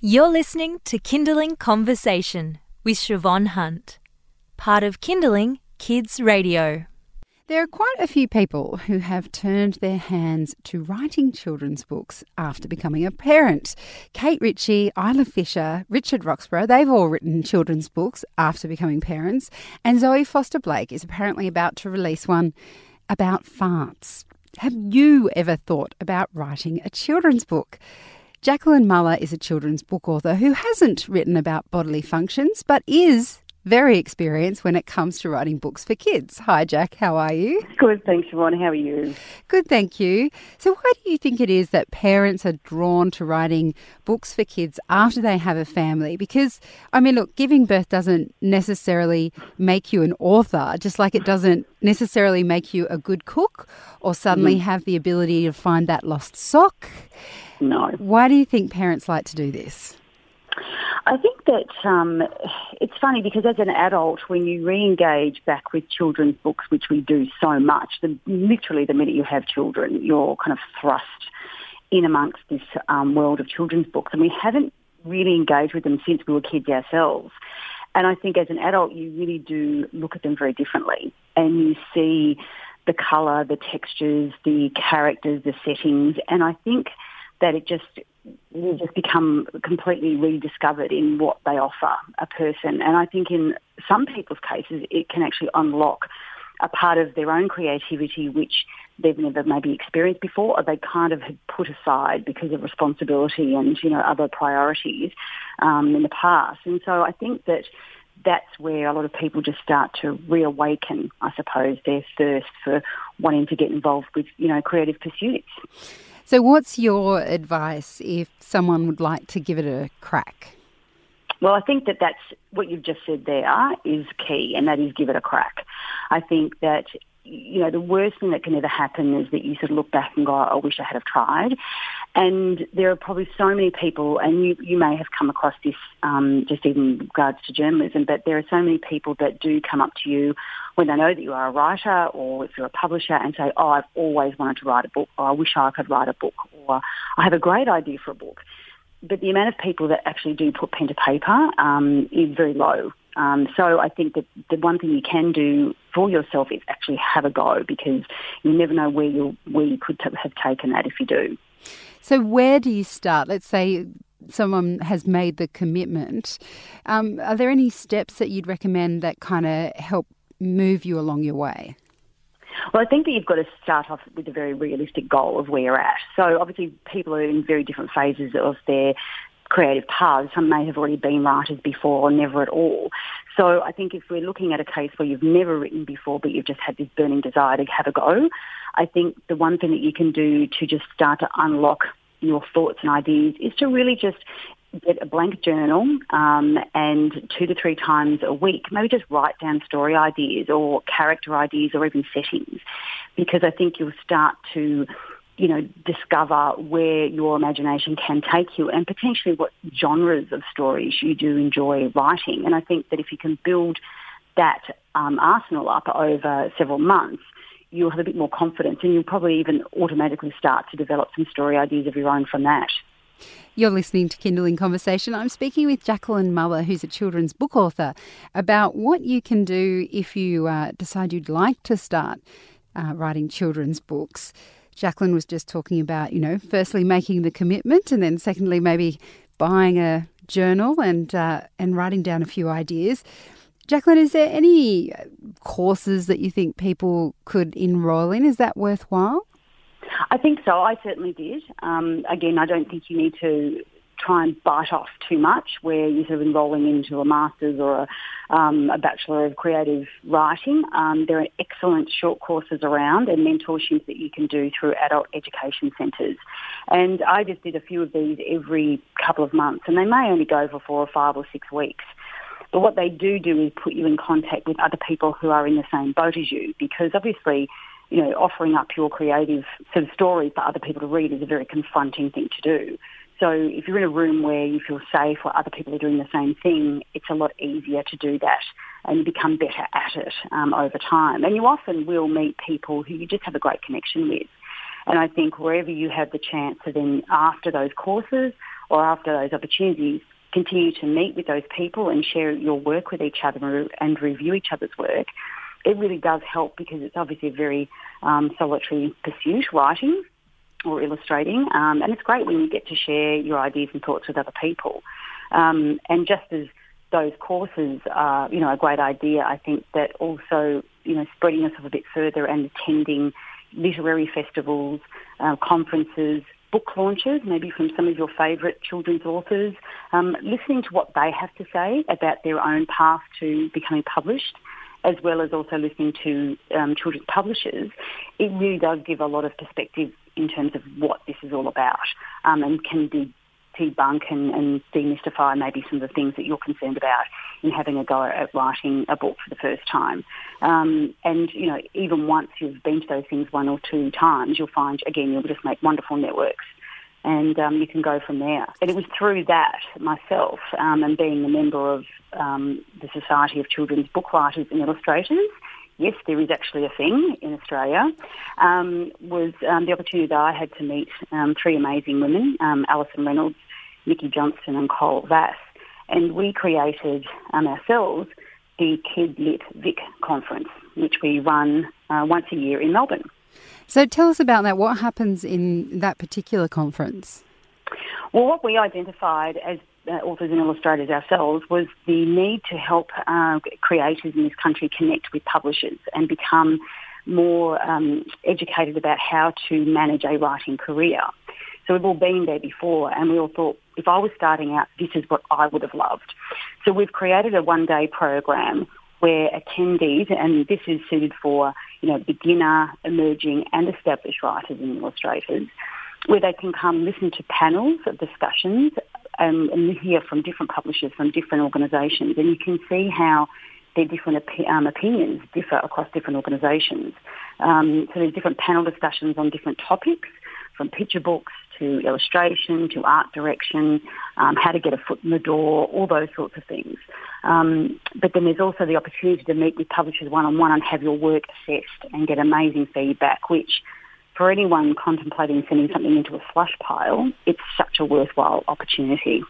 You're listening to Kinderling Conversation with Siobhan Hunt, part of Kinderling Kids Radio. There are quite a few people who have turned their hands to writing children's books after becoming a parent. Kate Ritchie, Isla Fisher, Richard Roxburgh, they've all written children's books after becoming parents. And Zoe Foster Blake is apparently about to release one about farts. Have you ever thought about writing a children's book? Jaquelyn Muller is a children's book author who hasn't written about bodily functions but is very experienced when it comes to writing books for kids. Hi, Jack. How are you? Good, thanks, Siobhan. How are you? Good, thank you. So, why do you think it is that parents are drawn to writing books for kids after they have a family? Because, I mean, look, giving birth doesn't necessarily make you an author, just like it doesn't necessarily make you a good cook or suddenly mm. have the ability to find that lost sock. No. Why do you think parents like to do this? I think that um, it's funny because as an adult, when you re-engage back with children's books, which we do so much, the, literally the minute you have children, you're kind of thrust in amongst this um, world of children's books, and we haven't really engaged with them since we were kids ourselves. And I think as an adult, you really do look at them very differently, and you see the colour, the textures, the characters, the settings, and I think that it just will just become completely rediscovered in what they offer a person. And I think in some people's cases, it can actually unlock a part of their own creativity which they've never maybe experienced before or they kind of had put aside because of responsibility and, you know, other priorities um, in the past. And so I think that that's where a lot of people just start to reawaken, I suppose, their thirst for wanting to get involved with, you know, creative pursuits. So, what's your advice if someone would like to give it a crack? Well, I think that that's what you've just said there is key, and that is give it a crack. I think that you know, the worst thing that can ever happen is that you sort of look back and go, I wish I had have tried. And there are probably so many people, and you, you may have come across this um, just even in regards to journalism, but there are so many people that do come up to you when they know that you are a writer or if you're a publisher and say, oh, I've always wanted to write a book, or I wish I could write a book, or I have a great idea for a book. But the amount of people that actually do put pen to paper um, is very low. Um, so I think that the one thing you can do for yourself is actually have a go because you never know where you where you could have taken that if you do. So where do you start? Let's say someone has made the commitment. Um, are there any steps that you'd recommend that kind of help move you along your way? Well, I think that you've got to start off with a very realistic goal of where you're at. So obviously people are in very different phases of their creative paths. Some may have already been writers before or never at all. So I think if we're looking at a case where you've never written before but you've just had this burning desire to have a go, I think the one thing that you can do to just start to unlock your thoughts and ideas is to really just get a blank journal um, and two to three times a week, maybe just write down story ideas or character ideas or even settings, because I think you'll start to you know, discover where your imagination can take you and potentially what genres of stories you do enjoy writing. And I think that if you can build that um, arsenal up over several months, you'll have a bit more confidence and you'll probably even automatically start to develop some story ideas of your own from that. You're listening to Kinderling Conversation. I'm speaking with Jaquelyn Muller, who's a children's book author, about what you can do if you uh, decide you'd like to start uh, writing children's books. Jaquelyn was just talking about, you know, firstly making the commitment, and then secondly maybe buying a journal and uh, and writing down a few ideas. Jaquelyn, is there any courses that you think people could enrol in? Is that worthwhile? I think so. I certainly did. Um, again, I don't think you need to try and bite off too much where you're sort of enrolling into a master's or a, um, a Bachelor of Creative Writing. Um, there are excellent short courses around and mentorships that you can do through adult education centres. And I just did a few of these every couple of months and they may only go for four or five or six weeks. But what they do do is put you in contact with other people who are in the same boat as you because obviously you know, offering up your creative sort of story for other people to read is a very confronting thing to do. So if you're in a room where you feel safe or other people are doing the same thing, it's a lot easier to do that and you become better at it um, over time. And you often will meet people who you just have a great connection with. And I think wherever you have the chance to then, after those courses or after those opportunities, continue to meet with those people and share your work with each other and review each other's work, it really does help because it's obviously a very um, solitary pursuit, writing or illustrating, um, and it's great when you get to share your ideas and thoughts with other people. Um, and just as those courses are, you know, a great idea, I think that also, you know, spreading yourself a bit further and attending literary festivals, uh, conferences, book launches, maybe from some of your favourite children's authors, um, listening to what they have to say about their own path to becoming published, as well as also listening to um, children's publishers, it really does give a lot of perspective in terms of what this is all about um, and can de- debunk and, and demystify maybe some of the things that you're concerned about in having a go at writing a book for the first time. Um, and, you know, even once you've been to those things one or two times, you'll find, again, you'll just make wonderful networks and um, you can go from there. And it was through that myself um, and being a member of um, the Society of Children's Book Writers and Illustrators. Yes, there is actually a thing in Australia. Um, was um, the opportunity that I had to meet um, three amazing women: Alison Reynolds, Nicky Johnston, and Coral Vass, and we created ourselves the Kid Lit Vic conference, which we run uh, once a year in Melbourne. So tell us about that. What happens in that particular conference? Well, what we identified as uh, authors and illustrators ourselves was the need to help uh, creators in this country connect with publishers and become more um, educated about how to manage a writing career. So we've all been there before and we all thought, if I was starting out, this is what I would have loved. So we've created a one-day program where attendees, and this is suited for, you know, beginner, emerging and established writers and illustrators, where they can come listen to panels of discussions um, and hear from different publishers from different organisations. And you can see how their different op- um, opinions differ across different organisations. Um, so there's different panel discussions on different topics, from picture books to illustration to art direction, um, how to get a foot in the door, all those sorts of things. Um, but then there's also the opportunity to meet with publishers one-on-one and have your work assessed and get amazing feedback, which for anyone contemplating sending something into a slush pile, it's such a worthwhile opportunity.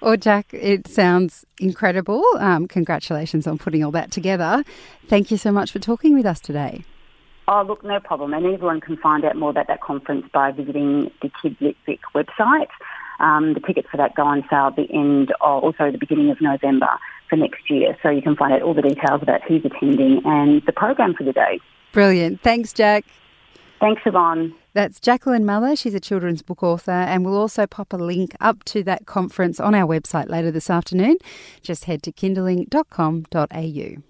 Well, Jack, it sounds incredible. Um, congratulations on putting all that together. Thank you so much for talking with us today. Oh, look, no problem. And everyone can find out more about that conference by visiting the KidLitVic website. Um, the tickets for that go on sale at the end, of, also the beginning of November for next year. So you can find out all the details about who's attending and the program for the day. Brilliant. Thanks, Jack. Thanks, Yvonne. That's Jaquelyn Muller. She's a children's book author, and we'll also pop a link up to that conference on our website later this afternoon. Just head to kinderling.com.au.